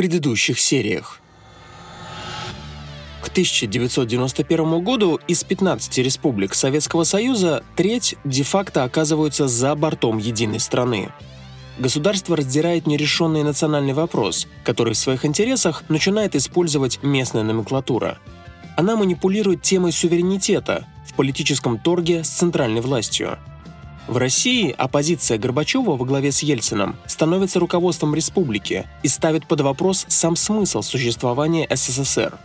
предыдущих сериях. К 1991 году из 15 республик Советского Союза треть де-факто оказываются за бортом единой страны. Государство раздирает нерешенный национальный вопрос, который в своих интересах начинает использовать местная номенклатура. Она манипулирует темой суверенитета в политическом торге с центральной властью – в России оппозиция Горбачева во главе с Ельцином становится руководством республики и ставит под вопрос сам смысл существования СССР.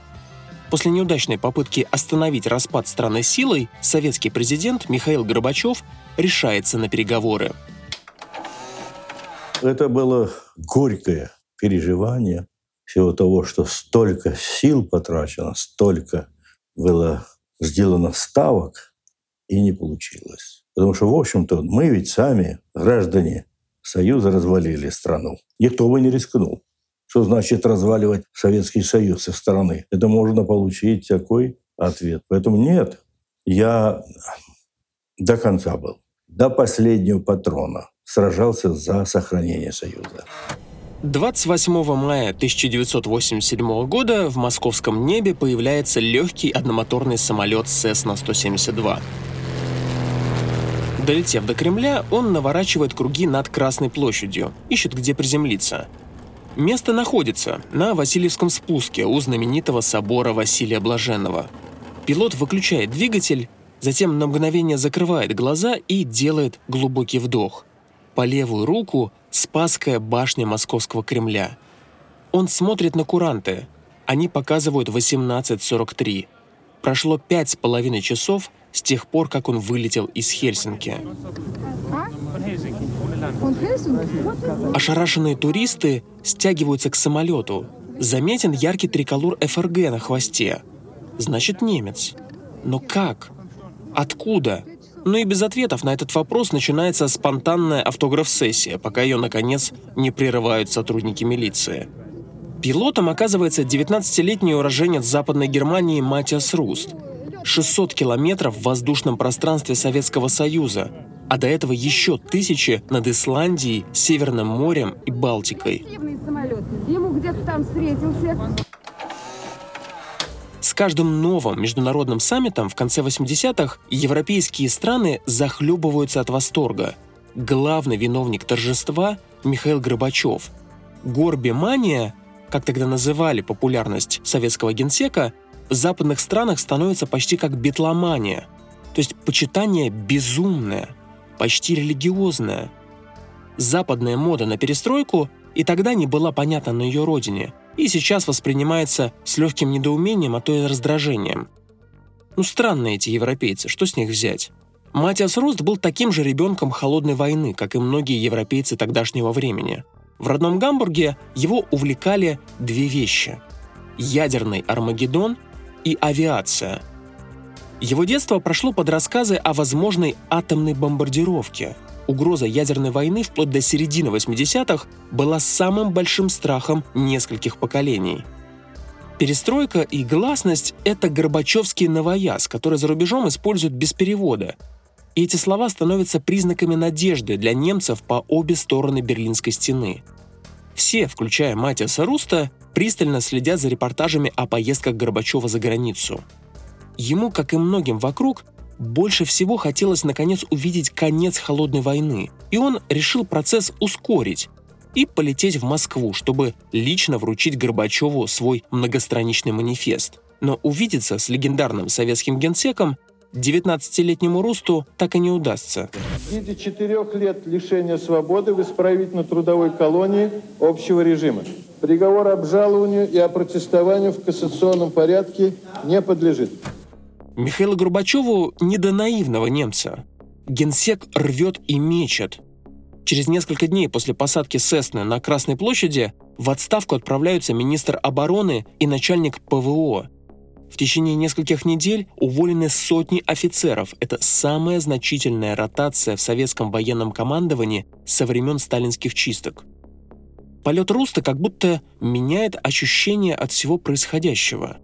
После неудачной попытки остановить распад страны силой, советский президент Михаил Горбачев решается на переговоры. Это было горькое переживание всего того, что столько сил потрачено, столько было сделано ставок, и не получилось. Потому что, в общем-то, мы ведь сами, граждане Союза, развалили страну. Никто бы не рискнул. Что значит разваливать Советский Союз со стороны? Это можно получить такой ответ. Поэтому нет, я до конца был, до последнего патрона сражался за сохранение Союза. 28 мая 1987 года в московском небе появляется легкий одномоторный самолет Cessna-172. Долетев до Кремля, он наворачивает круги над Красной площадью, ищет, где приземлиться. Место находится на Васильевском спуске у знаменитого собора Василия Блаженного. Пилот выключает двигатель, затем на мгновение закрывает глаза и делает глубокий вдох. По левую руку – Спасская башня Московского Кремля. Он смотрит на куранты. Они показывают 18.43. Прошло пять с половиной часов с тех пор, как он вылетел из Хельсинки. Ошарашенные туристы стягиваются к самолету. Заметен яркий триколор ФРГ на хвосте. Значит, немец. Но как? Откуда? Ну и без ответов на этот вопрос начинается спонтанная автограф-сессия, пока ее, наконец, не прерывают сотрудники милиции. Пилотом оказывается 19-летний уроженец Западной Германии Матиас Руст. 600 километров в воздушном пространстве Советского Союза, а до этого еще тысячи над Исландией, Северным морем и Балтикой. С каждым новым международным саммитом в конце 80-х европейские страны захлебываются от восторга. Главный виновник торжества – Михаил Горбачев. Горбимания как тогда называли популярность советского генсека, в западных странах становится почти как битломания, то есть почитание безумное, почти религиозное. Западная мода на перестройку и тогда не была понятна на ее родине, и сейчас воспринимается с легким недоумением, а то и раздражением. Ну странные эти европейцы, что с них взять? Матиас Руст был таким же ребенком холодной войны, как и многие европейцы тогдашнего времени – в родном Гамбурге его увлекали две вещи – ядерный Армагеддон и авиация. Его детство прошло под рассказы о возможной атомной бомбардировке. Угроза ядерной войны вплоть до середины 80-х была самым большим страхом нескольких поколений. Перестройка и гласность – это Горбачевский новояз, который за рубежом используют без перевода – и эти слова становятся признаками надежды для немцев по обе стороны Берлинской стены. Все, включая Матиаса Руста, пристально следят за репортажами о поездках Горбачева за границу. Ему, как и многим вокруг, больше всего хотелось наконец увидеть конец холодной войны, и он решил процесс ускорить и полететь в Москву, чтобы лично вручить Горбачеву свой многостраничный манифест. Но увидеться с легендарным советским генсеком 19-летнему Русту так и не удастся. В виде четырех лет лишения свободы в исправительно-трудовой колонии общего режима. Приговор обжалованию и опротестованию в кассационном порядке не подлежит. Михаилу Горбачеву не до наивного немца. Генсек рвет и мечет. Через несколько дней после посадки Сесны на Красной площади в отставку отправляются министр обороны и начальник ПВО в течение нескольких недель уволены сотни офицеров. Это самая значительная ротация в советском военном командовании со времен сталинских чисток. Полет Руста как будто меняет ощущение от всего происходящего.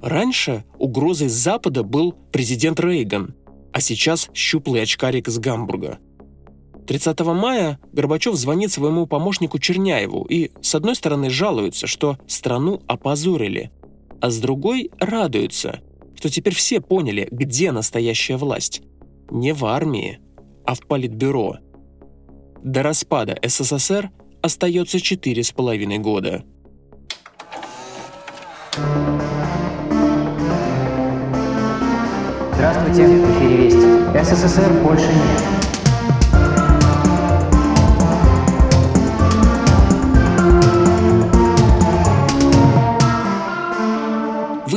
Раньше угрозой Запада был президент Рейган, а сейчас щуплый очкарик из Гамбурга. 30 мая Горбачев звонит своему помощнику Черняеву и, с одной стороны, жалуется, что страну опозорили, а с другой радуется, что теперь все поняли, где настоящая власть. Не в армии, а в политбюро. До распада СССР остается четыре с половиной года. Здравствуйте, в эфире Вести. СССР больше нет.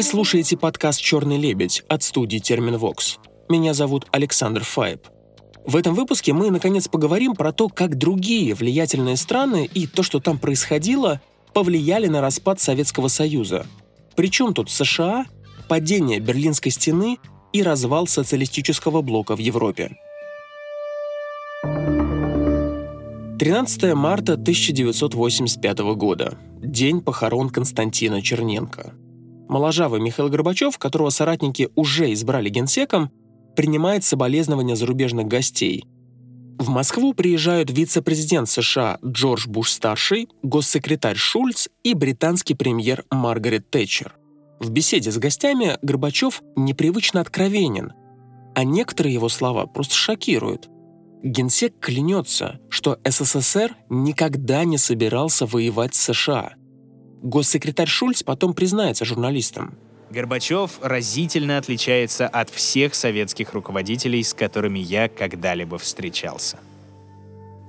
Вы слушаете подкаст «Черный лебедь» от студии «Терминвокс». Меня зовут Александр Файб. В этом выпуске мы, наконец, поговорим про то, как другие влиятельные страны и то, что там происходило, повлияли на распад Советского Союза. Причем тут США, падение Берлинской стены и развал социалистического блока в Европе. 13 марта 1985 года. День похорон Константина Черненко. Моложавый Михаил Горбачев, которого соратники уже избрали генсеком, принимает соболезнования зарубежных гостей. В Москву приезжают вице-президент США Джордж Буш-старший, госсекретарь Шульц и британский премьер Маргарет Тэтчер. В беседе с гостями Горбачев непривычно откровенен, а некоторые его слова просто шокируют. Генсек клянется, что СССР никогда не собирался воевать с США – Госсекретарь Шульц потом признается журналистам. Горбачев разительно отличается от всех советских руководителей, с которыми я когда-либо встречался.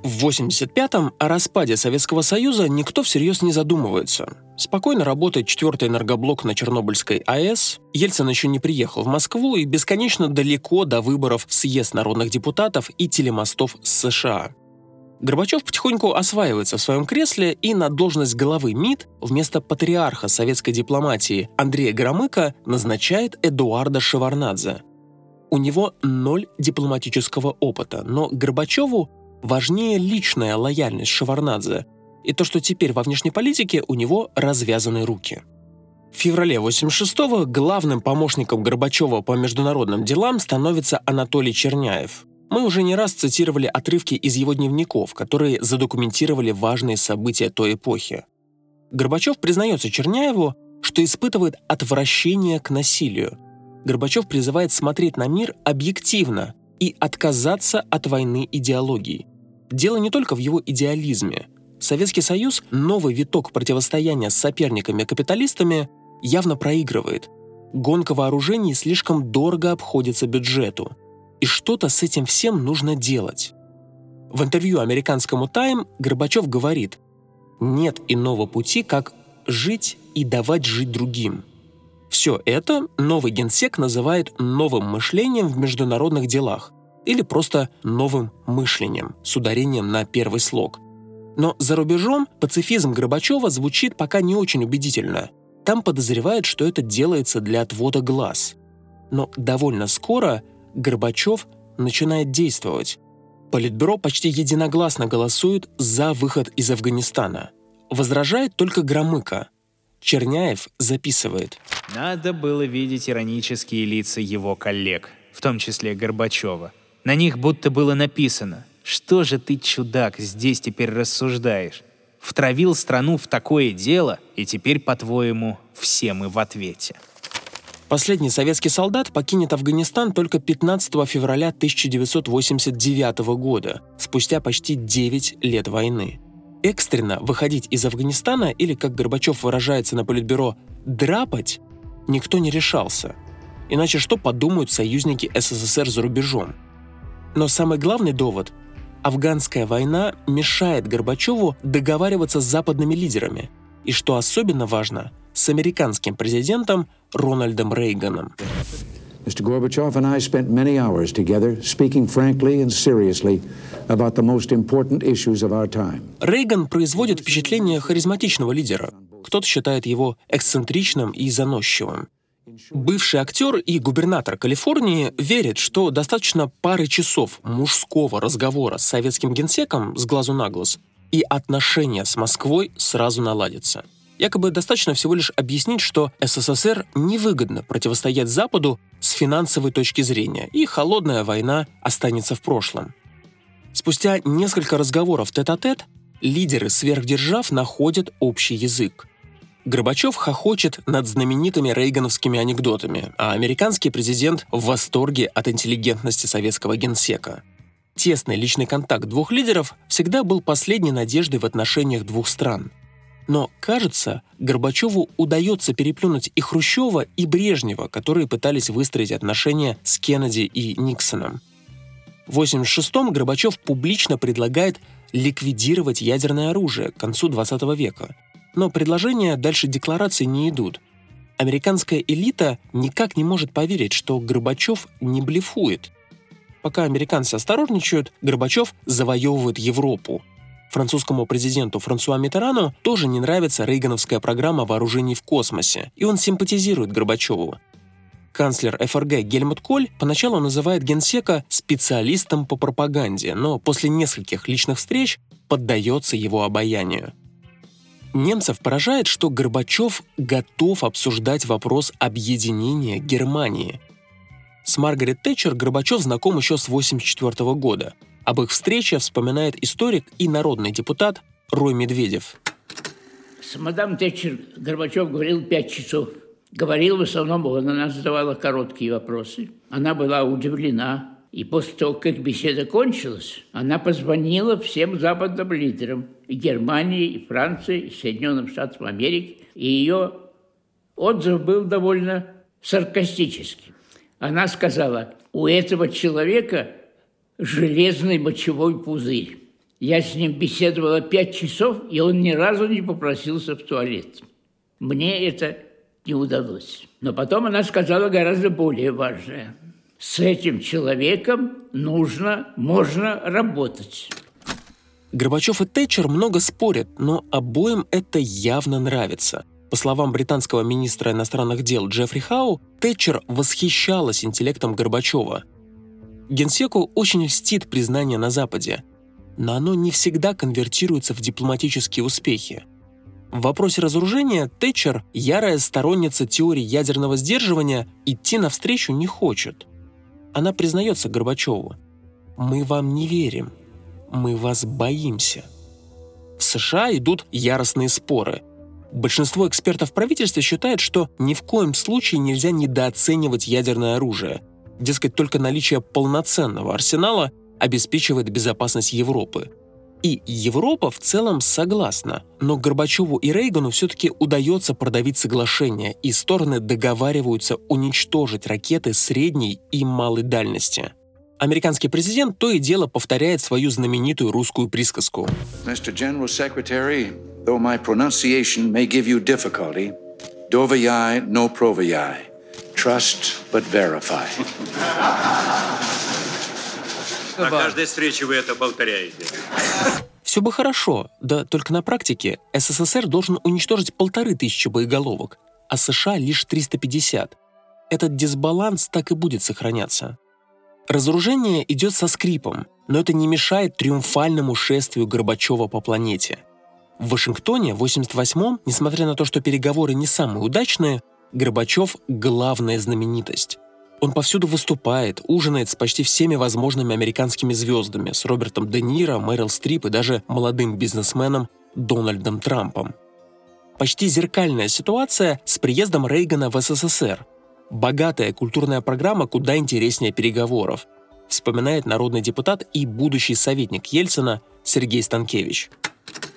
В 85-м о распаде Советского Союза никто всерьез не задумывается. Спокойно работает четвертый энергоблок на Чернобыльской АЭС, Ельцин еще не приехал в Москву и бесконечно далеко до выборов в съезд народных депутатов и телемостов с США. Горбачев потихоньку осваивается в своем кресле и на должность главы МИД вместо патриарха советской дипломатии Андрея Громыка назначает Эдуарда Шеварнадзе. У него ноль дипломатического опыта, но Горбачеву важнее личная лояльность Шеварнадзе и то, что теперь во внешней политике у него развязаны руки. В феврале 86-го главным помощником Горбачева по международным делам становится Анатолий Черняев – мы уже не раз цитировали отрывки из его дневников, которые задокументировали важные события той эпохи. Горбачев признается Черняеву, что испытывает отвращение к насилию. Горбачев призывает смотреть на мир объективно и отказаться от войны идеологии. Дело не только в его идеализме. Советский Союз, новый виток противостояния с соперниками-капиталистами, явно проигрывает. Гонка вооружений слишком дорого обходится бюджету – и что-то с этим всем нужно делать. В интервью американскому Time Горбачев говорит, нет иного пути, как жить и давать жить другим. Все это новый генсек называет новым мышлением в международных делах или просто новым мышлением с ударением на первый слог. Но за рубежом пацифизм Горбачева звучит пока не очень убедительно. Там подозревают, что это делается для отвода глаз. Но довольно скоро Горбачев начинает действовать. Политбюро почти единогласно голосует за выход из Афганистана. Возражает только Громыко. Черняев записывает. Надо было видеть иронические лица его коллег, в том числе Горбачева. На них будто было написано «Что же ты, чудак, здесь теперь рассуждаешь? Втравил страну в такое дело, и теперь, по-твоему, все мы в ответе». Последний советский солдат покинет Афганистан только 15 февраля 1989 года, спустя почти 9 лет войны. Экстренно выходить из Афганистана или, как Горбачев выражается на Политбюро, «драпать» никто не решался. Иначе что подумают союзники СССР за рубежом? Но самый главный довод – афганская война мешает Горбачеву договариваться с западными лидерами. И что особенно важно – с американским президентом Рональдом Рейганом. Mr. Gorbachev and I spent many hours together speaking frankly and seriously about the most important issues of our time. Рейган производит впечатление харизматичного лидера. Кто-то считает его эксцентричным и заносчивым. Бывший актер и губернатор Калифорнии верит, что достаточно пары часов мужского разговора с советским генсеком с глазу на глаз, и отношения с Москвой сразу наладятся. Якобы достаточно всего лишь объяснить, что СССР невыгодно противостоять Западу с финансовой точки зрения, и холодная война останется в прошлом. Спустя несколько разговоров тет-а-тет лидеры сверхдержав находят общий язык. Горбачев хохочет над знаменитыми рейгановскими анекдотами, а американский президент в восторге от интеллигентности советского генсека. Тесный личный контакт двух лидеров всегда был последней надеждой в отношениях двух стран. Но, кажется, Горбачеву удается переплюнуть и Хрущева, и Брежнева, которые пытались выстроить отношения с Кеннеди и Никсоном. В 1986-м Горбачев публично предлагает ликвидировать ядерное оружие к концу 20 века – но предложения дальше декларации не идут. Американская элита никак не может поверить, что Горбачев не блефует. Пока американцы осторожничают, Горбачев завоевывает Европу. Французскому президенту Франсуа Митерану тоже не нравится рейгановская программа вооружений в космосе, и он симпатизирует Горбачеву. Канцлер ФРГ Гельмут Коль поначалу называет генсека специалистом по пропаганде, но после нескольких личных встреч поддается его обаянию. Немцев поражает, что Горбачев готов обсуждать вопрос объединения Германии. С Маргарет Тэтчер Горбачев знаком еще с 1984 года. Об их встрече вспоминает историк и народный депутат Рой Медведев. С мадам Тэтчер Горбачев говорил пять часов. Говорил в основном он, она задавала короткие вопросы. Она была удивлена, и после того, как беседа кончилась, она позвонила всем западным лидерам и Германии, и Франции, и Соединенным Штатам Америки. И ее отзыв был довольно саркастический. Она сказала, у этого человека железный мочевой пузырь. Я с ним беседовала пять часов, и он ни разу не попросился в туалет. Мне это не удалось. Но потом она сказала гораздо более важное – с этим человеком нужно, можно работать. Горбачев и Тэтчер много спорят, но обоим это явно нравится. По словам британского министра иностранных дел Джеффри Хау, Тэтчер восхищалась интеллектом Горбачева. Генсеку очень льстит признание на Западе, но оно не всегда конвертируется в дипломатические успехи. В вопросе разоружения Тэтчер, ярая сторонница теории ядерного сдерживания, идти навстречу не хочет – она признается Горбачеву. «Мы вам не верим. Мы вас боимся». В США идут яростные споры. Большинство экспертов в правительстве считает, что ни в коем случае нельзя недооценивать ядерное оружие. Дескать, только наличие полноценного арсенала обеспечивает безопасность Европы. И Европа в целом согласна, но Горбачеву и Рейгану все-таки удается продавить соглашение, и стороны договариваются уничтожить ракеты средней и малой дальности. Американский президент то и дело повторяет свою знаменитую русскую присказку. Though my pronunciation may give you difficulty, dovayai no provayai. Trust but verify. На каждой встрече вы это повторяете. Все бы хорошо, да только на практике СССР должен уничтожить полторы тысячи боеголовок, а США лишь 350. Этот дисбаланс так и будет сохраняться. Разоружение идет со скрипом, но это не мешает триумфальному шествию Горбачева по планете. В Вашингтоне в 88-м, несмотря на то, что переговоры не самые удачные, Горбачев – главная знаменитость. Он повсюду выступает, ужинает с почти всеми возможными американскими звездами, с Робертом Де Ниро, Мэрил Стрип и даже молодым бизнесменом Дональдом Трампом. Почти зеркальная ситуация с приездом Рейгана в СССР. Богатая культурная программа куда интереснее переговоров, вспоминает народный депутат и будущий советник Ельцина Сергей Станкевич.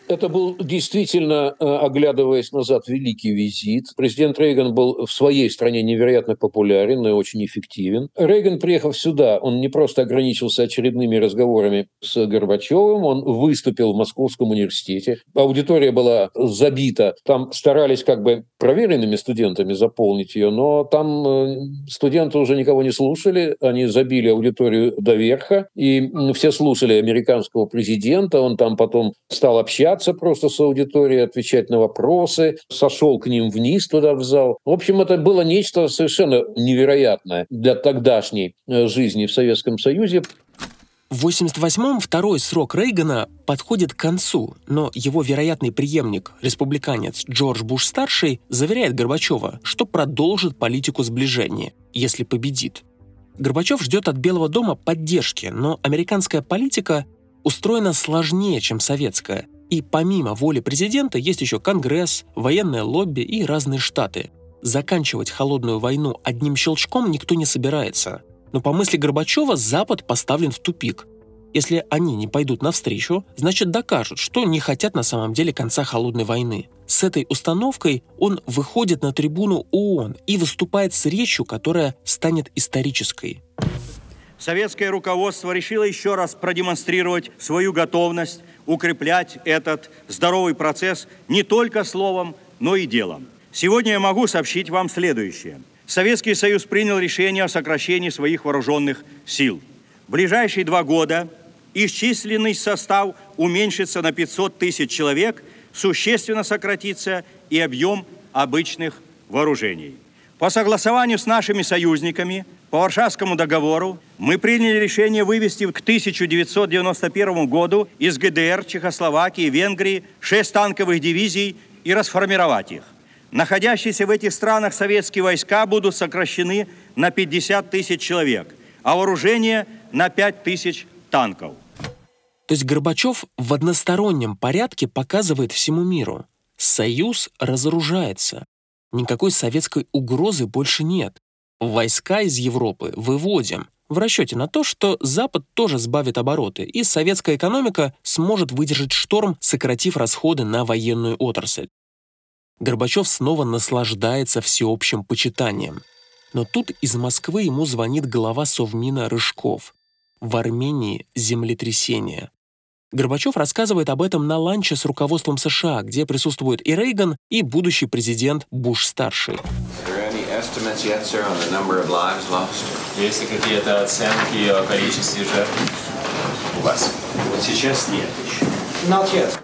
Это был действительно, э, оглядываясь назад, великий визит. Президент Рейган был в своей стране невероятно популярен и очень эффективен. Рейган, приехав сюда, он не просто ограничился очередными разговорами с Горбачевым, он выступил в Московском университете. Аудитория была забита. Там старались как бы проверенными студентами заполнить ее, но там э, студенты уже никого не слушали, они забили аудиторию до верха, и все слушали американского президента, он там потом стал общаться общаться просто с аудиторией, отвечать на вопросы, сошел к ним вниз туда в зал. В общем, это было нечто совершенно невероятное для тогдашней э, жизни в Советском Союзе. В 88-м второй срок Рейгана подходит к концу, но его вероятный преемник, республиканец Джордж Буш-старший, заверяет Горбачева, что продолжит политику сближения, если победит. Горбачев ждет от Белого дома поддержки, но американская политика устроена сложнее, чем советская. И помимо воли президента есть еще Конгресс, военное лобби и разные штаты. Заканчивать холодную войну одним щелчком никто не собирается. Но по мысли Горбачева Запад поставлен в тупик. Если они не пойдут навстречу, значит докажут, что не хотят на самом деле конца холодной войны. С этой установкой он выходит на трибуну ООН и выступает с речью, которая станет исторической. Советское руководство решило еще раз продемонстрировать свою готовность укреплять этот здоровый процесс не только словом, но и делом. Сегодня я могу сообщить вам следующее. Советский Союз принял решение о сокращении своих вооруженных сил. В ближайшие два года исчисленный состав уменьшится на 500 тысяч человек, существенно сократится и объем обычных вооружений. По согласованию с нашими союзниками по Варшавскому договору мы приняли решение вывести к 1991 году из ГДР, Чехословакии, Венгрии шесть танковых дивизий и расформировать их. Находящиеся в этих странах советские войска будут сокращены на 50 тысяч человек, а вооружение на 5 тысяч танков. То есть Горбачев в одностороннем порядке показывает всему миру. Союз разоружается. Никакой советской угрозы больше нет. Войска из Европы выводим в расчете на то, что Запад тоже сбавит обороты, и советская экономика сможет выдержать шторм, сократив расходы на военную отрасль. Горбачев снова наслаждается всеобщим почитанием. Но тут из Москвы ему звонит глава Совмина Рыжков. В Армении землетрясение. Горбачев рассказывает об этом на ланче с руководством США, где присутствует и Рейган, и будущий президент Буш-старший. Есть ли какие-то оценки о количестве жертв у вас? Вот сейчас нет еще. Not yet.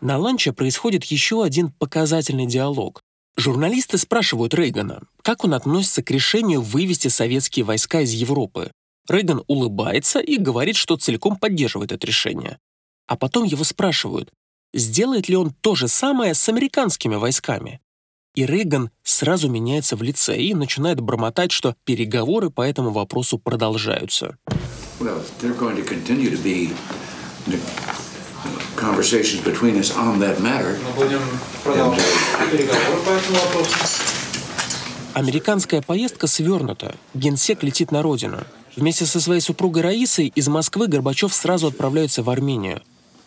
На ланче происходит еще один показательный диалог. Журналисты спрашивают Рейгана, как он относится к решению вывести советские войска из Европы. Рейган улыбается и говорит, что целиком поддерживает это решение. А потом его спрашивают, сделает ли он то же самое с американскими войсками. И Рейган сразу меняется в лице и начинает бормотать, что переговоры по этому вопросу продолжаются. Well, be conversations between us on that matter. Вопросу. Американская поездка свернута. Генсек летит на родину. Вместе со своей супругой Раисой из Москвы Горбачев сразу отправляется в Армению.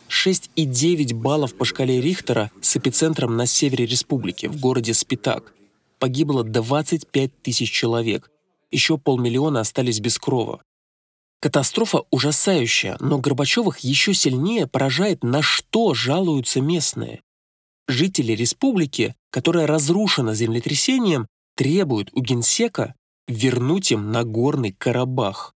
6,9 баллов по шкале Рихтера с эпицентром на севере республики, в городе Спитак. Погибло 25 тысяч человек. Еще полмиллиона остались без крова. Катастрофа ужасающая, но Горбачевых еще сильнее поражает, на что жалуются местные. Жители республики, которая разрушена землетрясением, требуют у генсека вернуть им Нагорный Карабах.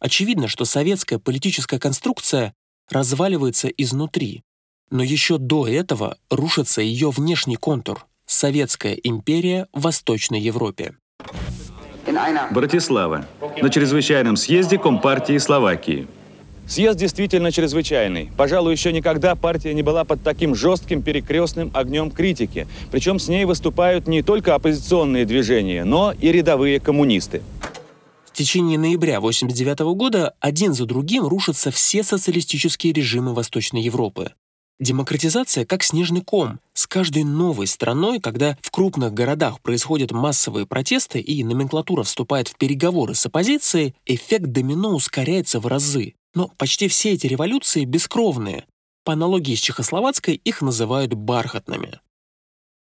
Очевидно, что советская политическая конструкция разваливается изнутри. Но еще до этого рушится ее внешний контур – Советская империя в Восточной Европе. Братислава. На чрезвычайном съезде Компартии Словакии. Съезд действительно чрезвычайный. Пожалуй, еще никогда партия не была под таким жестким перекрестным огнем критики. Причем с ней выступают не только оппозиционные движения, но и рядовые коммунисты. В течение ноября 1989 года один за другим рушатся все социалистические режимы Восточной Европы. Демократизация как снежный ком. С каждой новой страной, когда в крупных городах происходят массовые протесты и номенклатура вступает в переговоры с оппозицией, эффект домино ускоряется в разы. Но почти все эти революции бескровные. По аналогии с чехословацкой их называют бархатными.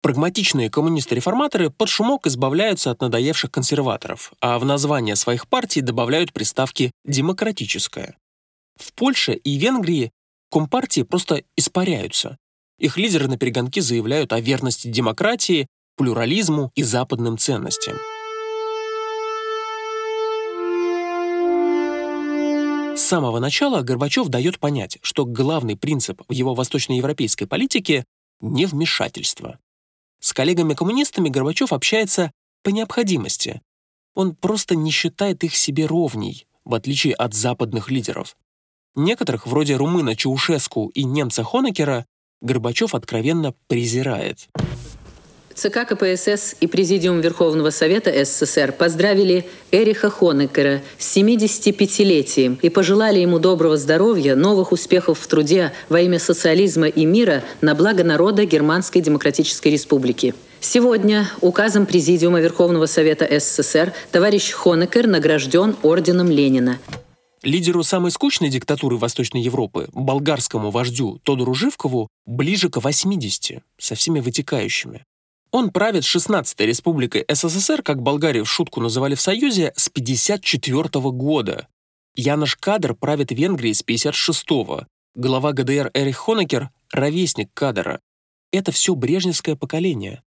Прагматичные коммунисты-реформаторы под шумок избавляются от надоевших консерваторов, а в название своих партий добавляют приставки «демократическая». В Польше и Венгрии компартии просто испаряются. Их лидеры на перегонки заявляют о верности демократии, плюрализму и западным ценностям. С самого начала Горбачев дает понять, что главный принцип в его восточноевропейской политике — невмешательство. С коллегами-коммунистами Горбачев общается по необходимости. Он просто не считает их себе ровней, в отличие от западных лидеров. Некоторых, вроде румына Чаушеску и немца Хонекера, Горбачев откровенно презирает. ЦК КПСС и Президиум Верховного Совета СССР поздравили Эриха Хонекера с 75-летием и пожелали ему доброго здоровья, новых успехов в труде во имя социализма и мира на благо народа Германской Демократической Республики. Сегодня указом Президиума Верховного Совета СССР товарищ Хонекер награжден Орденом Ленина. Лидеру самой скучной диктатуры Восточной Европы, болгарскому вождю Тодору Живкову, ближе к 80, со всеми вытекающими. Он правит 16-й республикой СССР, как Болгарию в шутку называли в Союзе, с 54 -го года. Янош Кадр правит Венгрией с 56-го. Глава ГДР Эрих Хонекер — ровесник Кадра. Это все брежневское поколение.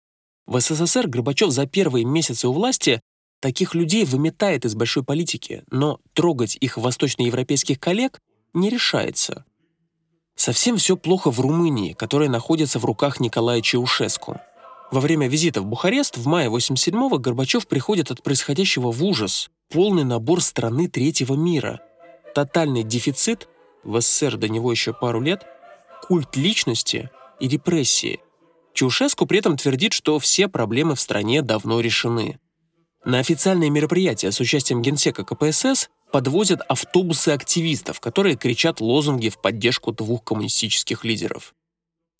В СССР Горбачев за первые месяцы у власти таких людей выметает из большой политики, но трогать их восточноевропейских коллег не решается. Совсем все плохо в Румынии, которая находится в руках Николая Чаушеску. Во время визита в Бухарест в мае 87-го Горбачев приходит от происходящего в ужас. Полный набор страны третьего мира. Тотальный дефицит, в СССР до него еще пару лет, культ личности и репрессии. Чаушеску при этом твердит, что все проблемы в стране давно решены. На официальные мероприятия с участием генсека КПСС подвозят автобусы активистов, которые кричат лозунги в поддержку двух коммунистических лидеров.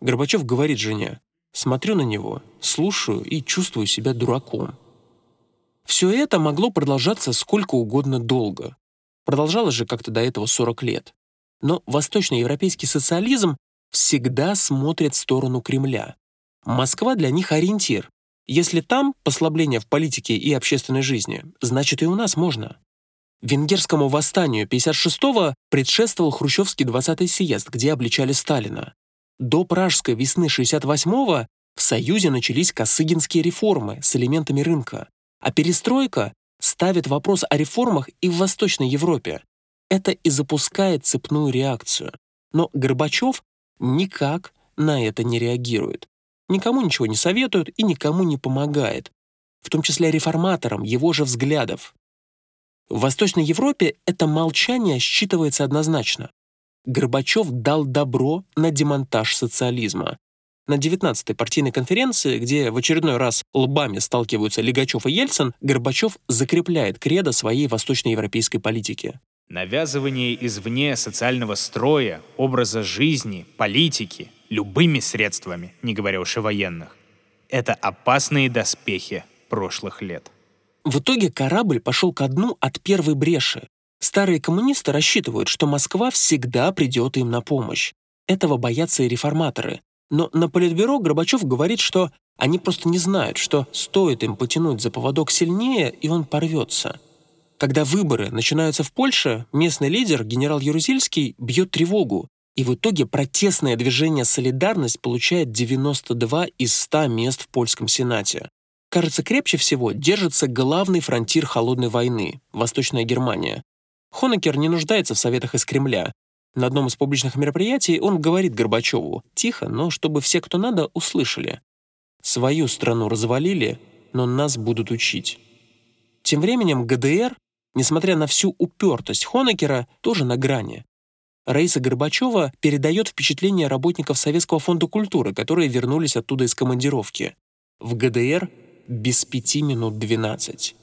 Горбачев говорит жене, Смотрю на него, слушаю и чувствую себя дураком. Все это могло продолжаться сколько угодно долго. Продолжалось же как-то до этого 40 лет. Но восточноевропейский социализм всегда смотрит в сторону Кремля. Москва для них ориентир. Если там послабление в политике и общественной жизни, значит и у нас можно. Венгерскому восстанию 56-го предшествовал Хрущевский 20-й съезд, где обличали Сталина. До Пражской весны 68-го в Союзе начались косыгинские реформы с элементами рынка, а перестройка ставит вопрос о реформах и в Восточной Европе. Это и запускает цепную реакцию. Но Горбачев никак на это не реагирует. Никому ничего не советует и никому не помогает, в том числе реформаторам его же взглядов. В Восточной Европе это молчание считывается однозначно. Горбачев дал добро на демонтаж социализма. На 19-й партийной конференции, где в очередной раз лбами сталкиваются Легачев и Ельцин, Горбачев закрепляет кредо своей восточноевропейской политики. Навязывание извне социального строя, образа жизни, политики, любыми средствами, не говоря уж о военных, это опасные доспехи прошлых лет. В итоге корабль пошел ко дну от первой бреши, Старые коммунисты рассчитывают, что Москва всегда придет им на помощь. Этого боятся и реформаторы. Но на Политбюро Горбачев говорит, что они просто не знают, что стоит им потянуть за поводок сильнее, и он порвется. Когда выборы начинаются в Польше, местный лидер, генерал Ярузельский, бьет тревогу, и в итоге протестное движение «Солидарность» получает 92 из 100 мест в польском Сенате. Кажется, крепче всего держится главный фронтир холодной войны – Восточная Германия. Хонекер не нуждается в советах из Кремля. На одном из публичных мероприятий он говорит Горбачеву, тихо, но чтобы все, кто надо, услышали. «Свою страну развалили, но нас будут учить». Тем временем ГДР, несмотря на всю упертость Хонекера, тоже на грани. Раиса Горбачева передает впечатление работников Советского фонда культуры, которые вернулись оттуда из командировки. В ГДР без пяти минут двенадцать.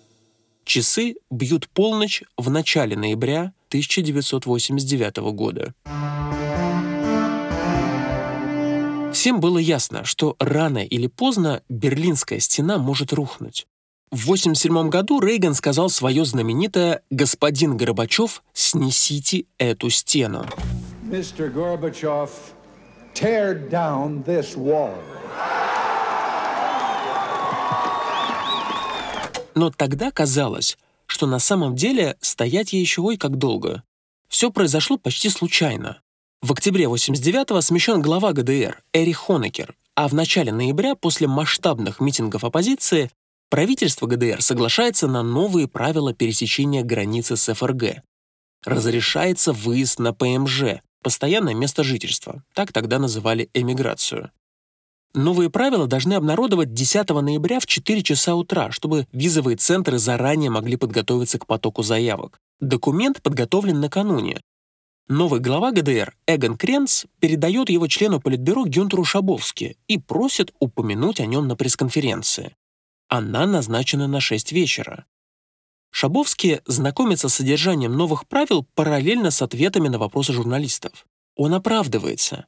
Часы бьют полночь в начале ноября 1989 года. Всем было ясно, что рано или поздно Берлинская стена может рухнуть. В 1987 году Рейган сказал свое знаменитое «Господин Горбачев, снесите эту стену». Mr. Gorbachev, tear down this wall. Но тогда казалось, что на самом деле стоять ей еще ой как долго. Все произошло почти случайно. В октябре 89-го смещен глава ГДР Эрих Хонекер, а в начале ноября после масштабных митингов оппозиции правительство ГДР соглашается на новые правила пересечения границы с ФРГ. Разрешается выезд на ПМЖ, постоянное место жительства, так тогда называли эмиграцию. Новые правила должны обнародовать 10 ноября в 4 часа утра, чтобы визовые центры заранее могли подготовиться к потоку заявок. Документ подготовлен накануне. Новый глава ГДР Эгон Кренц передает его члену Политбюро Гюнтеру Шабовски и просит упомянуть о нем на пресс-конференции. Она назначена на 6 вечера. Шабовский знакомится с содержанием новых правил параллельно с ответами на вопросы журналистов. Он оправдывается.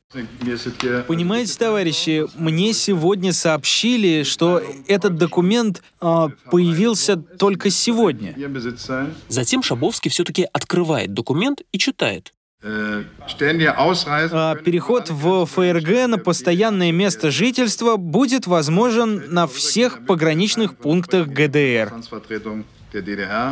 Понимаете, товарищи, мне сегодня сообщили, что этот документ э, появился только сегодня. Затем Шабовский все-таки открывает документ и читает. А, переход в ФРГ на постоянное место жительства будет возможен на всех пограничных пунктах ГДР.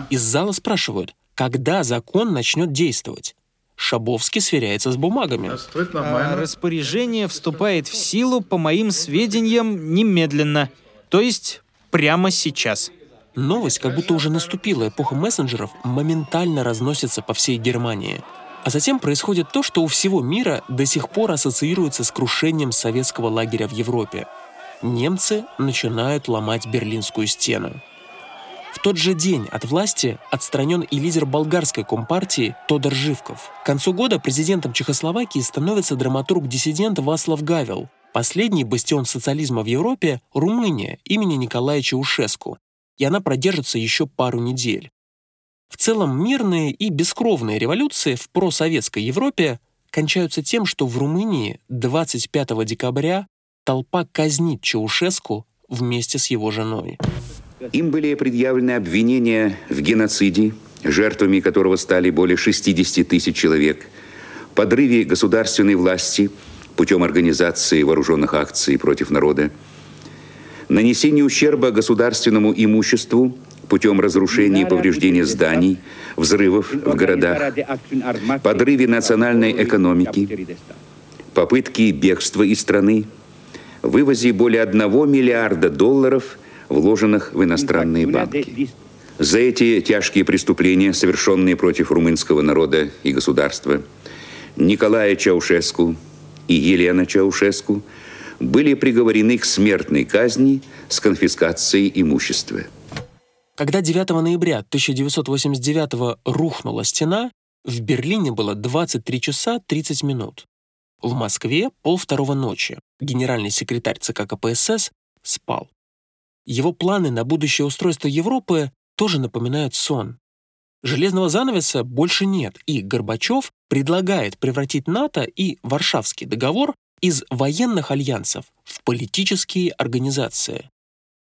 Из зала спрашивают, когда закон начнет действовать. Шабовский сверяется с бумагами. А распоряжение вступает в силу, по моим сведениям, немедленно. То есть прямо сейчас. Новость, как будто уже наступила эпоха мессенджеров, моментально разносится по всей Германии. А затем происходит то, что у всего мира до сих пор ассоциируется с крушением советского лагеря в Европе. Немцы начинают ломать Берлинскую стену. Тот же день от власти отстранен и лидер болгарской компартии Тодор Живков. К концу года президентом Чехословакии становится драматург-диссидент Васлав Гавел. Последний бастион социализма в Европе – Румыния имени Николая Чаушеску. И она продержится еще пару недель. В целом мирные и бескровные революции в просоветской Европе кончаются тем, что в Румынии 25 декабря толпа казнит Чаушеску вместе с его женой. Им были предъявлены обвинения в геноциде, жертвами которого стали более 60 тысяч человек, подрыве государственной власти путем организации вооруженных акций против народа, нанесении ущерба государственному имуществу путем разрушения и повреждения зданий, взрывов в городах, подрыве национальной экономики, попытки бегства из страны, вывозе более 1 миллиарда долларов – вложенных в иностранные банки. За эти тяжкие преступления, совершенные против румынского народа и государства, Николая Чаушеску и Елена Чаушеску были приговорены к смертной казни с конфискацией имущества. Когда 9 ноября 1989 рухнула стена, в Берлине было 23 часа 30 минут. В Москве полвторого ночи. Генеральный секретарь ЦК КПСС спал. Его планы на будущее устройство Европы тоже напоминают сон. Железного занавеса больше нет, и Горбачев предлагает превратить НАТО и Варшавский договор из военных альянсов в политические организации.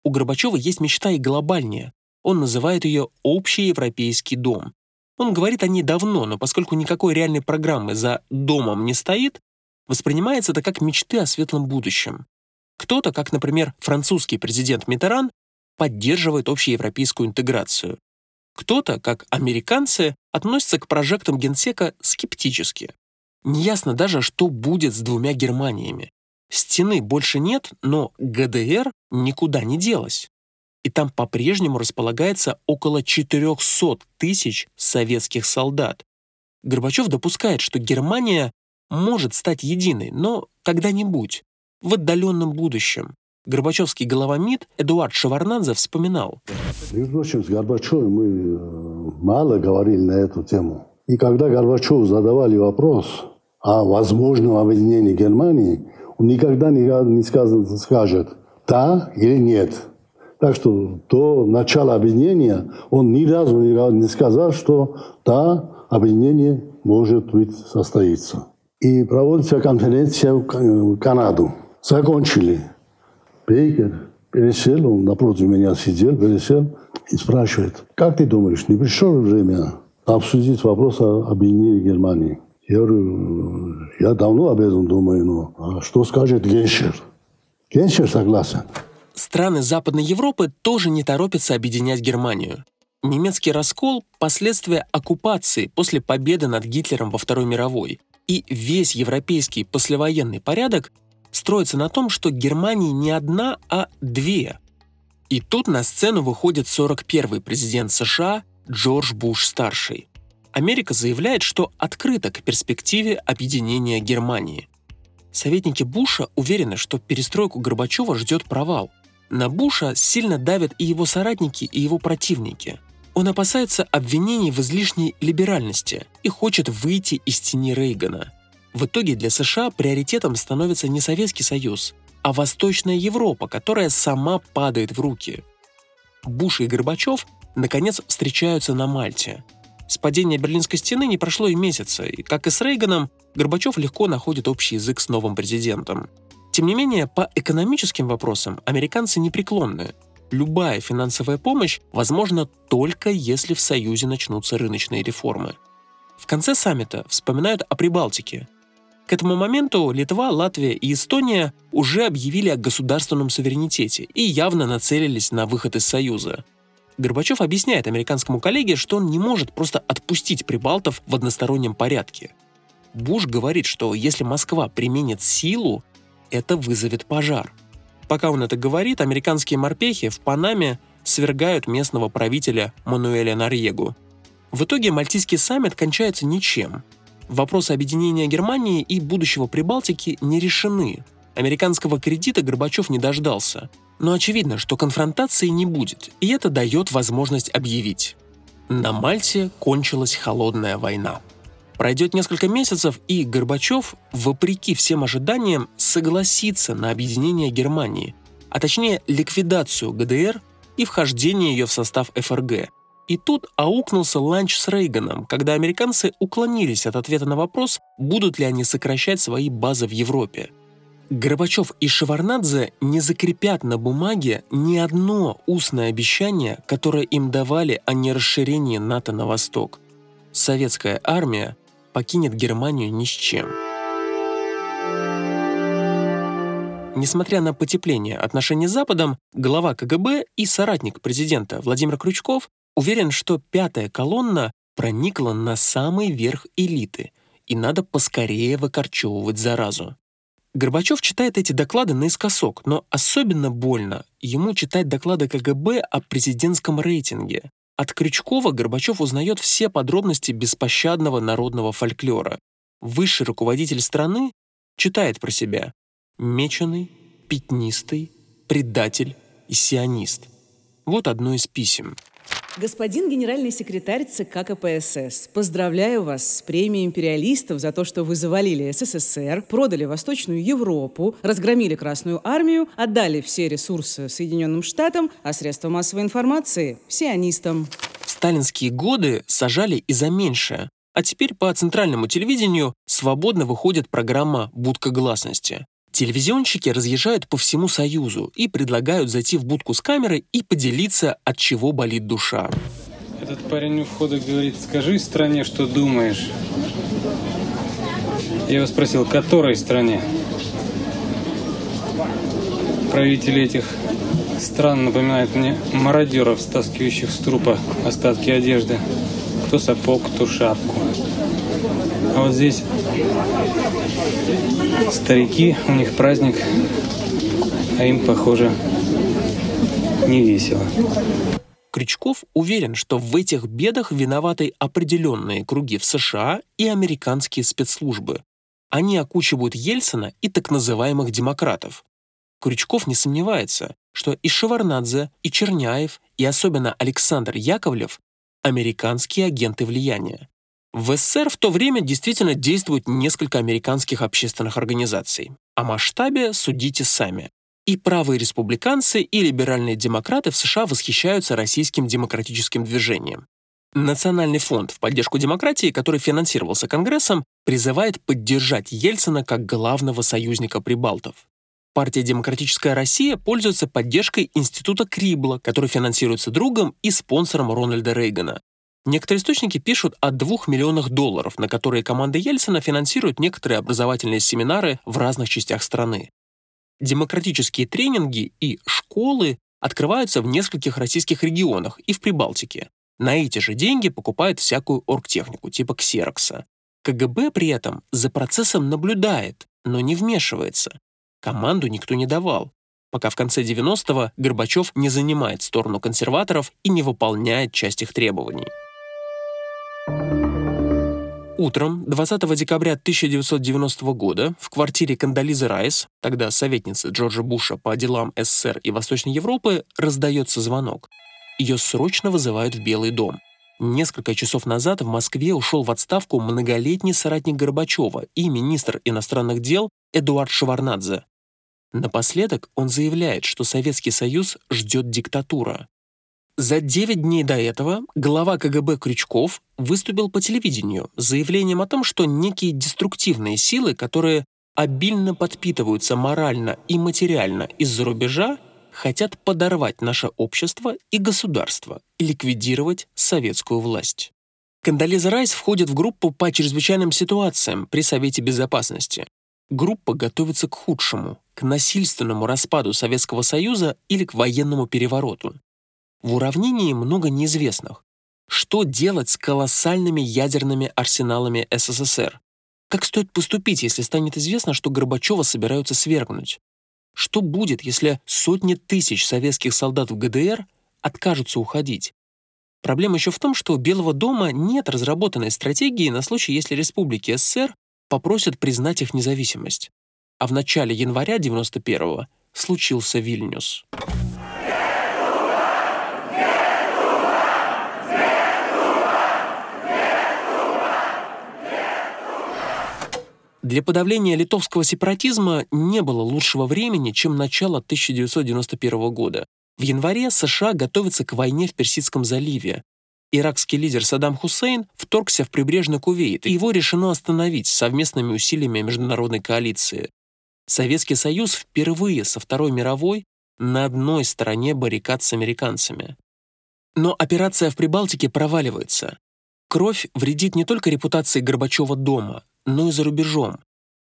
У Горбачева есть мечта и глобальнее. Он называет ее «Общий европейский дом». Он говорит о ней давно, но поскольку никакой реальной программы за «домом» не стоит, воспринимается это как мечты о светлом будущем. Кто-то, как, например, французский президент Митеран, поддерживает общеевропейскую интеграцию. Кто-то, как американцы, относится к прожектам генсека скептически. Неясно даже, что будет с двумя Германиями. Стены больше нет, но ГДР никуда не делась. И там по-прежнему располагается около 400 тысяч советских солдат. Горбачев допускает, что Германия может стать единой, но когда-нибудь в отдаленном будущем. Горбачевский глава МИД Эдуард Шеварнадзе вспоминал. Между прочим, с Горбачевым мы э, мало говорили на эту тему. И когда Горбачеву задавали вопрос о возможном объединении Германии, он никогда не скажет «да» или «нет». Так что до начала объединения он ни разу не сказал, что «да, объединение может быть состоится». И проводится конференция в Канаду закончили. Бейкер пересел, он напротив меня сидел, пересел и спрашивает, как ты думаешь, не пришло время обсудить вопрос о объединении Германии? Я говорю, я давно об этом думаю, но а что скажет Геншер? Геншер согласен. Страны Западной Европы тоже не торопятся объединять Германию. Немецкий раскол – последствия оккупации после победы над Гитлером во Второй мировой. И весь европейский послевоенный порядок строится на том, что Германия не одна, а две. И тут на сцену выходит 41-й президент США Джордж Буш-старший. Америка заявляет, что открыта к перспективе объединения Германии. Советники Буша уверены, что перестройку Горбачева ждет провал. На Буша сильно давят и его соратники, и его противники. Он опасается обвинений в излишней либеральности и хочет выйти из тени Рейгана. В итоге для США приоритетом становится не Советский Союз, а Восточная Европа, которая сама падает в руки. Буш и Горбачев наконец встречаются на Мальте. С падения Берлинской стены не прошло и месяца, и, как и с Рейганом, Горбачев легко находит общий язык с новым президентом. Тем не менее, по экономическим вопросам американцы непреклонны. Любая финансовая помощь возможна только если в Союзе начнутся рыночные реформы. В конце саммита вспоминают о Прибалтике. К этому моменту Литва, Латвия и Эстония уже объявили о государственном суверенитете и явно нацелились на выход из Союза. Горбачев объясняет американскому коллеге, что он не может просто отпустить прибалтов в одностороннем порядке. Буш говорит, что если Москва применит силу, это вызовет пожар. Пока он это говорит, американские морпехи в Панаме свергают местного правителя Мануэля Нарьегу. В итоге мальтийский саммит кончается ничем. Вопросы объединения Германии и будущего Прибалтики не решены. Американского кредита Горбачев не дождался. Но очевидно, что конфронтации не будет, и это дает возможность объявить. На Мальте кончилась холодная война. Пройдет несколько месяцев, и Горбачев, вопреки всем ожиданиям, согласится на объединение Германии, а точнее ликвидацию ГДР и вхождение ее в состав ФРГ. И тут аукнулся ланч с Рейганом, когда американцы уклонились от ответа на вопрос, будут ли они сокращать свои базы в Европе. Горбачев и Шеварнадзе не закрепят на бумаге ни одно устное обещание, которое им давали о нерасширении НАТО на восток. Советская армия покинет Германию ни с чем. Несмотря на потепление отношений с Западом, глава КГБ и соратник президента Владимир Крючков уверен, что пятая колонна проникла на самый верх элиты, и надо поскорее выкорчевывать заразу. Горбачев читает эти доклады наискосок, но особенно больно ему читать доклады КГБ о президентском рейтинге. От Крючкова Горбачев узнает все подробности беспощадного народного фольклора. Высший руководитель страны читает про себя «меченый, пятнистый, предатель и сионист». Вот одно из писем – Господин генеральный секретарь ЦК КПСС, поздравляю вас с премией империалистов за то, что вы завалили СССР, продали Восточную Европу, разгромили Красную Армию, отдали все ресурсы Соединенным Штатам, а средства массовой информации – сионистам. В сталинские годы сажали и за меньшее, а теперь по центральному телевидению свободно выходит программа «Будка гласности». Телевизионщики разъезжают по всему Союзу и предлагают зайти в будку с камерой и поделиться, от чего болит душа. Этот парень у входа говорит, скажи стране, что думаешь. Я его спросил, которой стране? Правители этих стран напоминают мне мародеров, стаскивающих с трупа остатки одежды. Кто сапог, кто шапку. А вот здесь старики, у них праздник, а им, похоже, не весело. Крючков уверен, что в этих бедах виноваты определенные круги в США и американские спецслужбы. Они окучивают Ельцина и так называемых демократов. Крючков не сомневается, что и Шеварнадзе, и Черняев, и особенно Александр Яковлев – американские агенты влияния. В СССР в то время действительно действуют несколько американских общественных организаций. О масштабе судите сами. И правые республиканцы, и либеральные демократы в США восхищаются российским демократическим движением. Национальный фонд в поддержку демократии, который финансировался Конгрессом, призывает поддержать Ельцина как главного союзника прибалтов. Партия «Демократическая Россия» пользуется поддержкой Института Крибла, который финансируется другом и спонсором Рональда Рейгана. Некоторые источники пишут о двух миллионах долларов, на которые команда Ельцина финансирует некоторые образовательные семинары в разных частях страны. Демократические тренинги и школы открываются в нескольких российских регионах и в Прибалтике. На эти же деньги покупают всякую оргтехнику, типа ксерокса. КГБ при этом за процессом наблюдает, но не вмешивается. Команду никто не давал, пока в конце 90-го Горбачев не занимает сторону консерваторов и не выполняет часть их требований. Утром 20 декабря 1990 года в квартире Кандализы Райс, тогда советницы Джорджа Буша по делам СССР и Восточной Европы, раздается звонок. ее срочно вызывают в Белый дом. Несколько часов назад в Москве ушел в отставку многолетний соратник Горбачева и министр иностранных дел Эдуард Шеварнадзе. Напоследок он заявляет, что Советский Союз ждет диктатура. За 9 дней до этого глава КГБ Крючков выступил по телевидению с заявлением о том, что некие деструктивные силы, которые обильно подпитываются морально и материально из-за рубежа, хотят подорвать наше общество и государство и ликвидировать советскую власть. Кандализа Райс входит в группу по чрезвычайным ситуациям при Совете Безопасности. Группа готовится к худшему, к насильственному распаду Советского Союза или к военному перевороту. В уравнении много неизвестных. Что делать с колоссальными ядерными арсеналами СССР? Как стоит поступить, если станет известно, что Горбачева собираются свергнуть? Что будет, если сотни тысяч советских солдат в ГДР откажутся уходить? Проблема еще в том, что у Белого дома нет разработанной стратегии на случай, если республики СССР попросят признать их независимость. А в начале января 91-го случился Вильнюс. Для подавления литовского сепаратизма не было лучшего времени, чем начало 1991 года. В январе США готовятся к войне в Персидском заливе. Иракский лидер Саддам Хусейн вторгся в прибрежный Кувейт, и его решено остановить совместными усилиями международной коалиции. Советский Союз впервые со Второй мировой на одной стороне баррикад с американцами. Но операция в Прибалтике проваливается. Кровь вредит не только репутации Горбачева дома, но и за рубежом.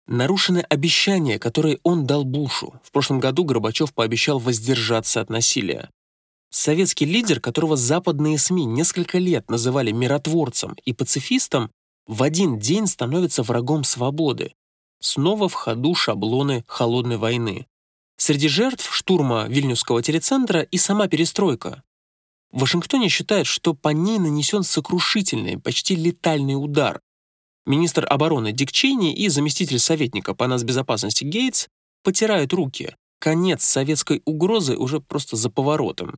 Нарушены обещания, которые он дал Бушу. В прошлом году Горбачев пообещал воздержаться от насилия. Советский лидер, которого западные СМИ несколько лет называли миротворцем и пацифистом, в один день становится врагом свободы. Снова в ходу шаблоны холодной войны. Среди жертв штурма Вильнюсского телецентра и сама перестройка. В Вашингтоне считают, что по ней нанесен сокрушительный, почти летальный удар, Министр обороны Дик Чейни и заместитель советника по нацбезопасности Гейтс потирают руки. Конец советской угрозы уже просто за поворотом.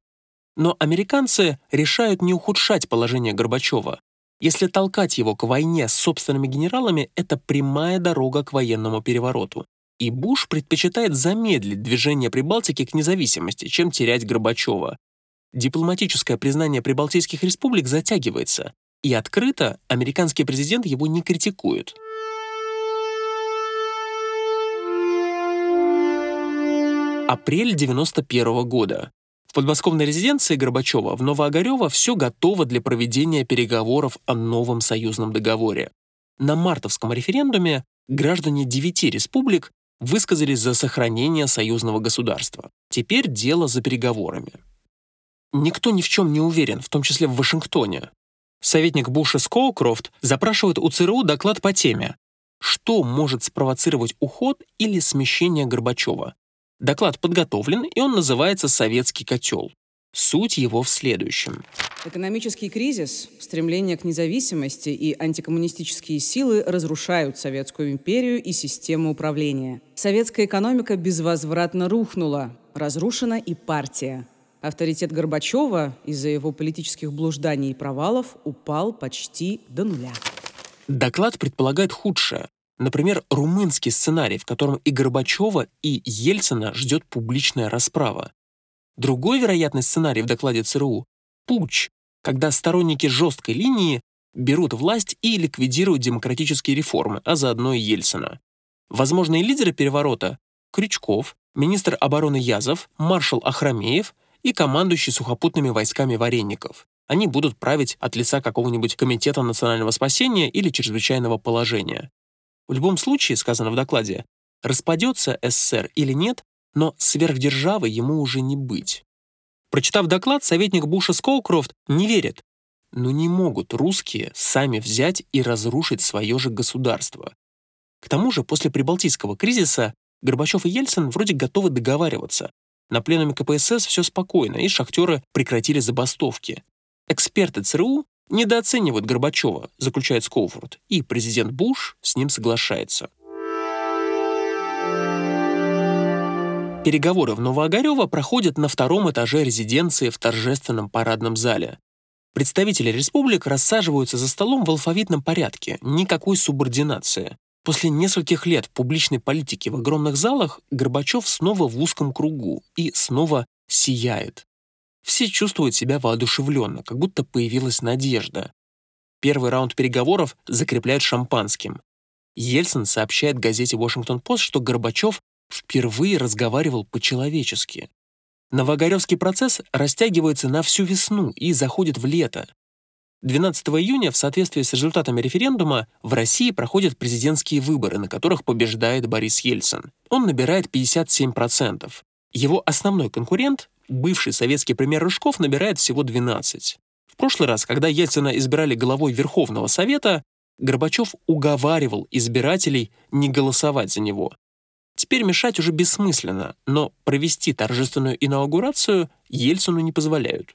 Но американцы решают не ухудшать положение Горбачева. Если толкать его к войне с собственными генералами, это прямая дорога к военному перевороту. И Буш предпочитает замедлить движение Прибалтики к независимости, чем терять Горбачева. Дипломатическое признание прибалтийских республик затягивается, и открыто американский президент его не критикует. Апрель 91 -го года. В подмосковной резиденции Горбачева в Новоогарево все готово для проведения переговоров о новом союзном договоре. На мартовском референдуме граждане девяти республик высказались за сохранение союзного государства. Теперь дело за переговорами. Никто ни в чем не уверен, в том числе в Вашингтоне. Советник Буша Скоукрофт запрашивает у ЦРУ доклад по теме «Что может спровоцировать уход или смещение Горбачева?» Доклад подготовлен, и он называется «Советский котел». Суть его в следующем. Экономический кризис, стремление к независимости и антикоммунистические силы разрушают Советскую империю и систему управления. Советская экономика безвозвратно рухнула, разрушена и партия. Авторитет Горбачева из-за его политических блужданий и провалов упал почти до нуля. Доклад предполагает худшее. Например, румынский сценарий, в котором и Горбачева, и Ельцина ждет публичная расправа. Другой вероятный сценарий в докладе ЦРУ – путч, когда сторонники жесткой линии берут власть и ликвидируют демократические реформы, а заодно и Ельцина. Возможные лидеры переворота – Крючков, министр обороны Язов, маршал Ахрамеев и командующий сухопутными войсками Вареников. Они будут править от лица какого-нибудь комитета национального спасения или чрезвычайного положения. В любом случае, сказано в докладе, распадется СССР или нет, но сверхдержавы ему уже не быть. Прочитав доклад, советник Буша Скоукрофт не верит. Но не могут русские сами взять и разрушить свое же государство. К тому же, после прибалтийского кризиса Горбачев и Ельцин вроде готовы договариваться, на пленуме КПСС все спокойно, и шахтеры прекратили забастовки. Эксперты ЦРУ недооценивают Горбачева, заключает Скоуфорд, и президент Буш с ним соглашается. Переговоры в Новоогарево проходят на втором этаже резиденции в торжественном парадном зале. Представители республик рассаживаются за столом в алфавитном порядке, никакой субординации. После нескольких лет публичной политики в огромных залах Горбачев снова в узком кругу и снова сияет. Все чувствуют себя воодушевленно, как будто появилась надежда. Первый раунд переговоров закрепляют шампанским. Ельцин сообщает газете «Вашингтон-Пост», что Горбачев впервые разговаривал по-человечески. Новогоревский процесс растягивается на всю весну и заходит в лето. 12 июня, в соответствии с результатами референдума, в России проходят президентские выборы, на которых побеждает Борис Ельцин. Он набирает 57%. Его основной конкурент, бывший советский премьер Рыжков, набирает всего 12%. В прошлый раз, когда Ельцина избирали главой Верховного Совета, Горбачев уговаривал избирателей не голосовать за него. Теперь мешать уже бессмысленно, но провести торжественную инаугурацию Ельцину не позволяют.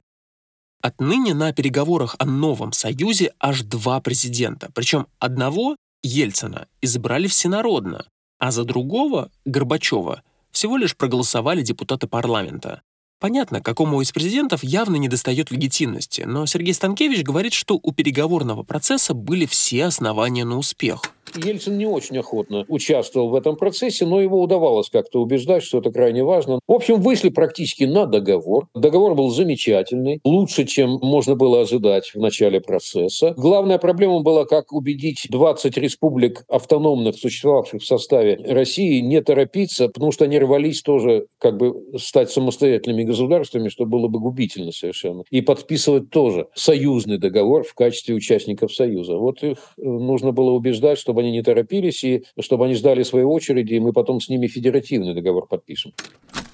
Отныне на переговорах о новом союзе аж два президента, причем одного, Ельцина, избрали всенародно, а за другого, Горбачева, всего лишь проголосовали депутаты парламента. Понятно, какому из президентов явно недостает легитимности, но Сергей Станкевич говорит, что у переговорного процесса были все основания на успех. Ельцин не очень охотно участвовал в этом процессе, но его удавалось как-то убеждать, что это крайне важно. В общем, вышли практически на договор. Договор был замечательный, лучше, чем можно было ожидать в начале процесса. Главная проблема была, как убедить 20 республик автономных, существовавших в составе России, не торопиться, потому что они рвались тоже как бы стать самостоятельными государствами, что было бы губительно совершенно. И подписывать тоже союзный договор в качестве участников Союза. Вот их э, нужно было убеждать, чтобы они не торопились, и чтобы они ждали своей очереди, и мы потом с ними федеративный договор подпишем.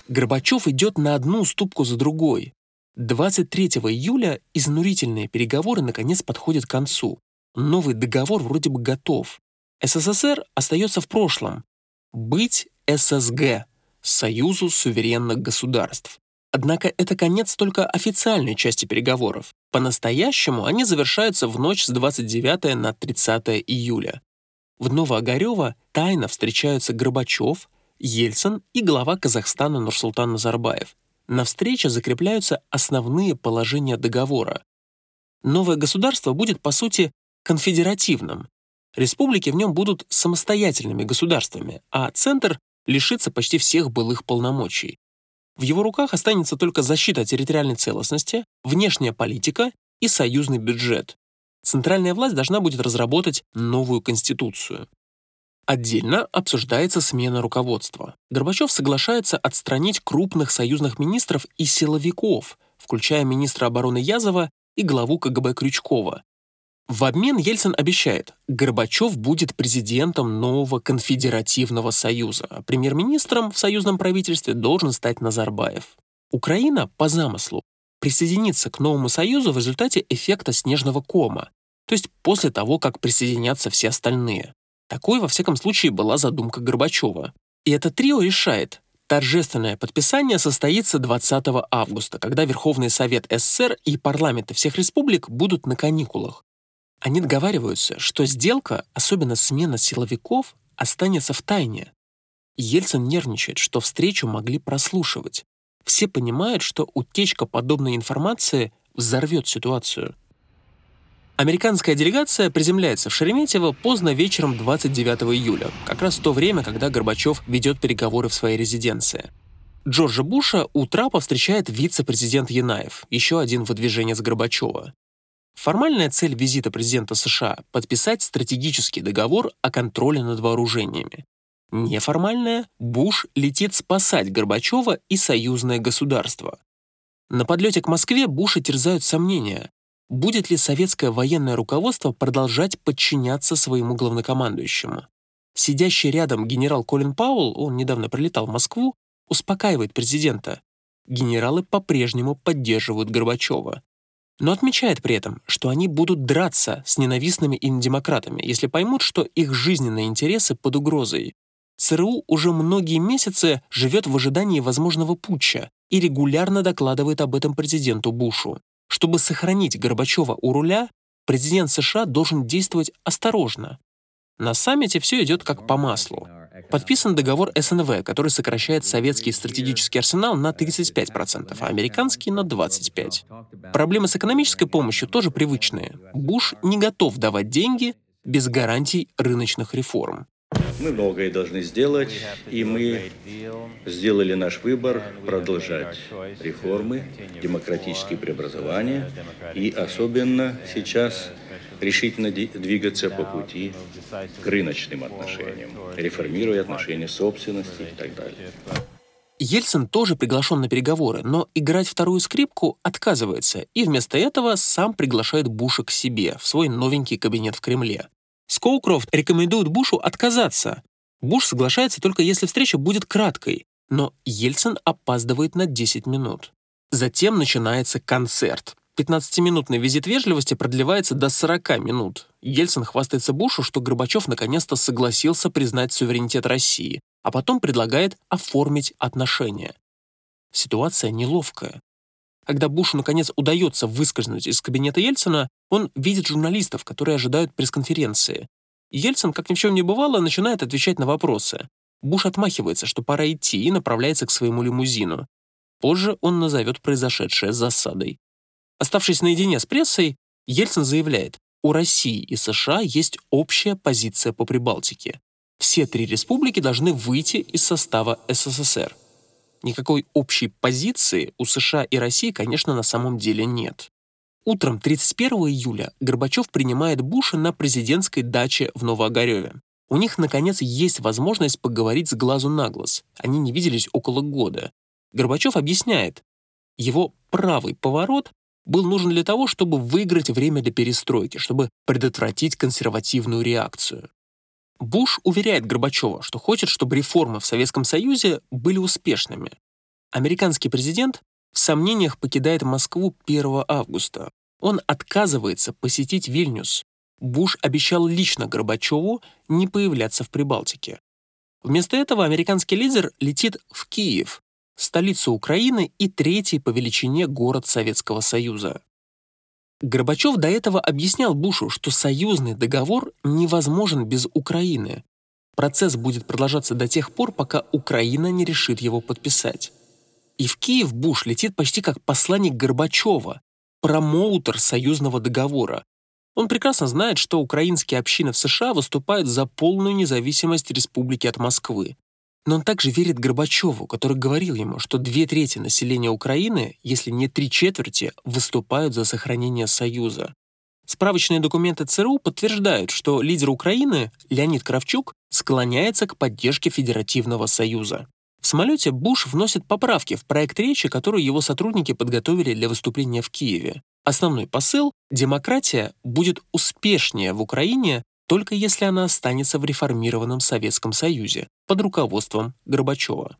Горбачев идет на одну уступку за другой. 23 июля изнурительные переговоры наконец подходят к концу. Новый договор вроде бы готов. СССР остается в прошлом. Быть ССГ – Союзу суверенных государств. Однако это конец только официальной части переговоров. По-настоящему они завершаются в ночь с 29 на 30 июля. В Новоогарево тайно встречаются Горбачев, Ельцин и глава Казахстана Нурсултан Назарбаев. На встрече закрепляются основные положения договора. Новое государство будет, по сути, конфедеративным. Республики в нем будут самостоятельными государствами, а Центр лишится почти всех былых полномочий. В его руках останется только защита территориальной целостности, внешняя политика и союзный бюджет. Центральная власть должна будет разработать новую конституцию. Отдельно обсуждается смена руководства. Горбачев соглашается отстранить крупных союзных министров и силовиков, включая министра обороны Язова и главу КГБ Крючкова. В обмен Ельцин обещает, Горбачев будет президентом нового конфедеративного союза, а премьер-министром в союзном правительстве должен стать Назарбаев. Украина, по замыслу, присоединиться к новому союзу в результате эффекта снежного кома, то есть после того, как присоединятся все остальные. Такой, во всяком случае, была задумка Горбачева. И это трио решает. Торжественное подписание состоится 20 августа, когда Верховный Совет СССР и парламенты всех республик будут на каникулах. Они договариваются, что сделка, особенно смена силовиков, останется в тайне. Ельцин нервничает, что встречу могли прослушивать. Все понимают, что утечка подобной информации взорвет ситуацию. Американская делегация приземляется в Шереметьево поздно вечером 29 июля, как раз в то время, когда Горбачев ведет переговоры в своей резиденции. Джорджа Буша у трапа встречает вице-президент Янаев, еще один выдвиженец Горбачева. Формальная цель визита президента США – подписать стратегический договор о контроле над вооружениями. Неформальная – Буш летит спасать Горбачева и союзное государство. На подлете к Москве Буша терзают сомнения. Будет ли советское военное руководство продолжать подчиняться своему главнокомандующему? Сидящий рядом генерал Колин Пауэлл, он недавно прилетал в Москву, успокаивает президента. Генералы по-прежнему поддерживают Горбачева. Но отмечает при этом, что они будут драться с ненавистными им демократами, если поймут, что их жизненные интересы под угрозой. ЦРУ уже многие месяцы живет в ожидании возможного путча и регулярно докладывает об этом президенту Бушу. Чтобы сохранить Горбачева у руля, президент США должен действовать осторожно. На саммите все идет как по маслу. Подписан договор СНВ, который сокращает советский стратегический арсенал на 35%, а американский на 25%. Проблемы с экономической помощью тоже привычные. Буш не готов давать деньги без гарантий рыночных реформ. Мы многое должны сделать, и мы сделали наш выбор продолжать реформы, демократические преобразования, и особенно сейчас решительно двигаться по пути к рыночным отношениям, реформируя отношения собственности и так далее. Ельцин тоже приглашен на переговоры, но играть вторую скрипку отказывается и вместо этого сам приглашает Буша к себе, в свой новенький кабинет в Кремле. Скоукрофт рекомендует Бушу отказаться. Буш соглашается только если встреча будет краткой, но Ельцин опаздывает на 10 минут. Затем начинается концерт. 15-минутный визит вежливости продлевается до 40 минут. Ельцин хвастается Бушу, что Горбачев наконец-то согласился признать суверенитет России, а потом предлагает оформить отношения. Ситуация неловкая. Когда Бушу наконец удается выскользнуть из кабинета Ельцина, он видит журналистов, которые ожидают пресс-конференции. Ельцин, как ни в чем не бывало, начинает отвечать на вопросы. Буш отмахивается, что пора идти, и направляется к своему лимузину. Позже он назовет произошедшее засадой. Оставшись наедине с прессой, Ельцин заявляет, у России и США есть общая позиция по Прибалтике. Все три республики должны выйти из состава СССР. Никакой общей позиции у США и России, конечно, на самом деле нет. Утром 31 июля Горбачев принимает Буша на президентской даче в Новоогареве. У них, наконец, есть возможность поговорить с глазу на глаз. Они не виделись около года. Горбачев объясняет, его правый поворот был нужен для того, чтобы выиграть время для перестройки, чтобы предотвратить консервативную реакцию. Буш уверяет Горбачева, что хочет, чтобы реформы в Советском Союзе были успешными. Американский президент в сомнениях покидает Москву 1 августа. Он отказывается посетить Вильнюс. Буш обещал лично Горбачеву не появляться в Прибалтике. Вместо этого американский лидер летит в Киев, столицу Украины и третий по величине город Советского Союза. Горбачев до этого объяснял Бушу, что союзный договор невозможен без Украины. Процесс будет продолжаться до тех пор, пока Украина не решит его подписать. И в Киев Буш летит почти как посланник Горбачева, промоутер союзного договора. Он прекрасно знает, что украинские общины в США выступают за полную независимость республики от Москвы. Но он также верит Горбачеву, который говорил ему, что две трети населения Украины, если не три четверти, выступают за сохранение Союза. Справочные документы ЦРУ подтверждают, что лидер Украины, Леонид Кравчук, склоняется к поддержке Федеративного Союза. В самолете Буш вносит поправки в проект речи, которую его сотрудники подготовили для выступления в Киеве. Основной посыл – демократия будет успешнее в Украине только если она останется в реформированном Советском Союзе под руководством Горбачева.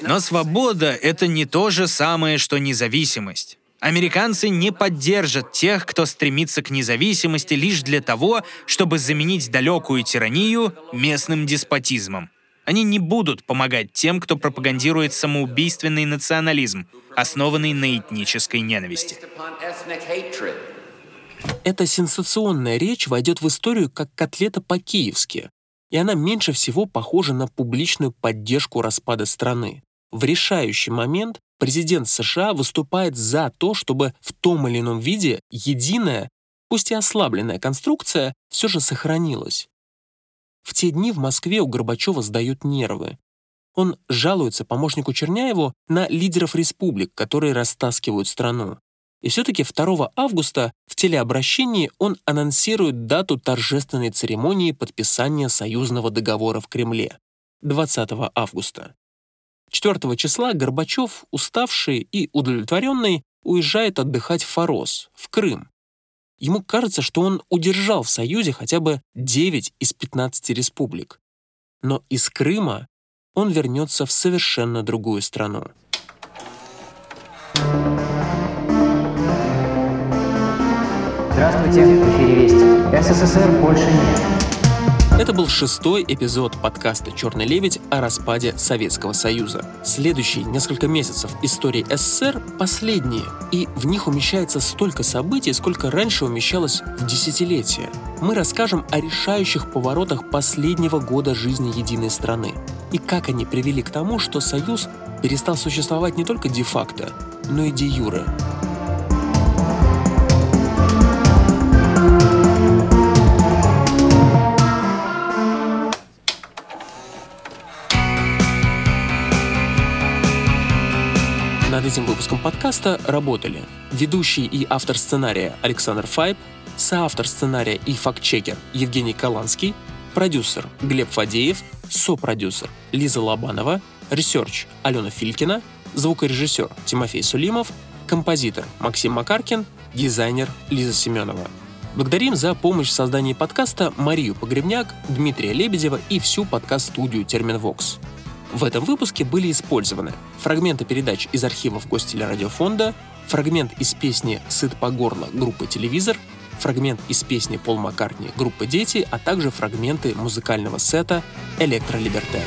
Но свобода — это не то же самое, что независимость. Американцы не поддержат тех, кто стремится к независимости лишь для того, чтобы заменить далекую тиранию местным деспотизмом. Они не будут помогать тем, кто пропагандирует самоубийственный национализм, основанный на этнической ненависти. Эта сенсационная речь войдет в историю как котлета по-киевски, и она меньше всего похожа на публичную поддержку распада страны. В решающий момент президент США выступает за то, чтобы в том или ином виде единая, пусть и ослабленная конструкция все же сохранилась. В те дни в Москве у Горбачева сдают нервы. Он жалуется помощнику Черняеву на лидеров республик, которые растаскивают страну. И все-таки 2 августа в телеобращении он анонсирует дату торжественной церемонии подписания союзного договора в Кремле — 20 августа. 4 числа Горбачев, уставший и удовлетворенный, уезжает отдыхать в Форос, в Крым. Ему кажется, что он удержал в Союзе хотя бы 9 из 15 республик. Но из Крыма он вернется в совершенно другую страну. Здравствуйте, в эфире Вести. СССР больше нет. Это был шестой эпизод подкаста «Черный лебедь» о распаде Советского Союза. Следующие несколько месяцев истории СССР последние, и в них умещается столько событий, сколько раньше умещалось в десятилетия. Мы расскажем о решающих поворотах последнего года жизни единой страны и как они привели к тому, что Союз перестал существовать не только де-факто, но и де-юре. Над этим выпуском подкаста работали ведущий и автор сценария Александр Файб, соавтор сценария и фактчекер Евгений Каланский, продюсер Глеб Фадеев, сопродюсер Лиза Лобанова, research Алена Филькина, звукорежиссер Тимофей Сулимов, композитор Максим Макаркин, дизайнер Лиза Семенова. Благодарим за помощь в создании подкаста Марию Погребняк, Дмитрия Лебедева и всю подкаст-студию Терменвокс. В этом выпуске были использованы фрагменты передач из архивов Гостелерадиофонда, фрагмент из песни «Сыт по горло» группы «Телевизор», фрагмент из песни Paul McCartney группы «Дети», а также фрагменты музыкального сета «Электролиберте».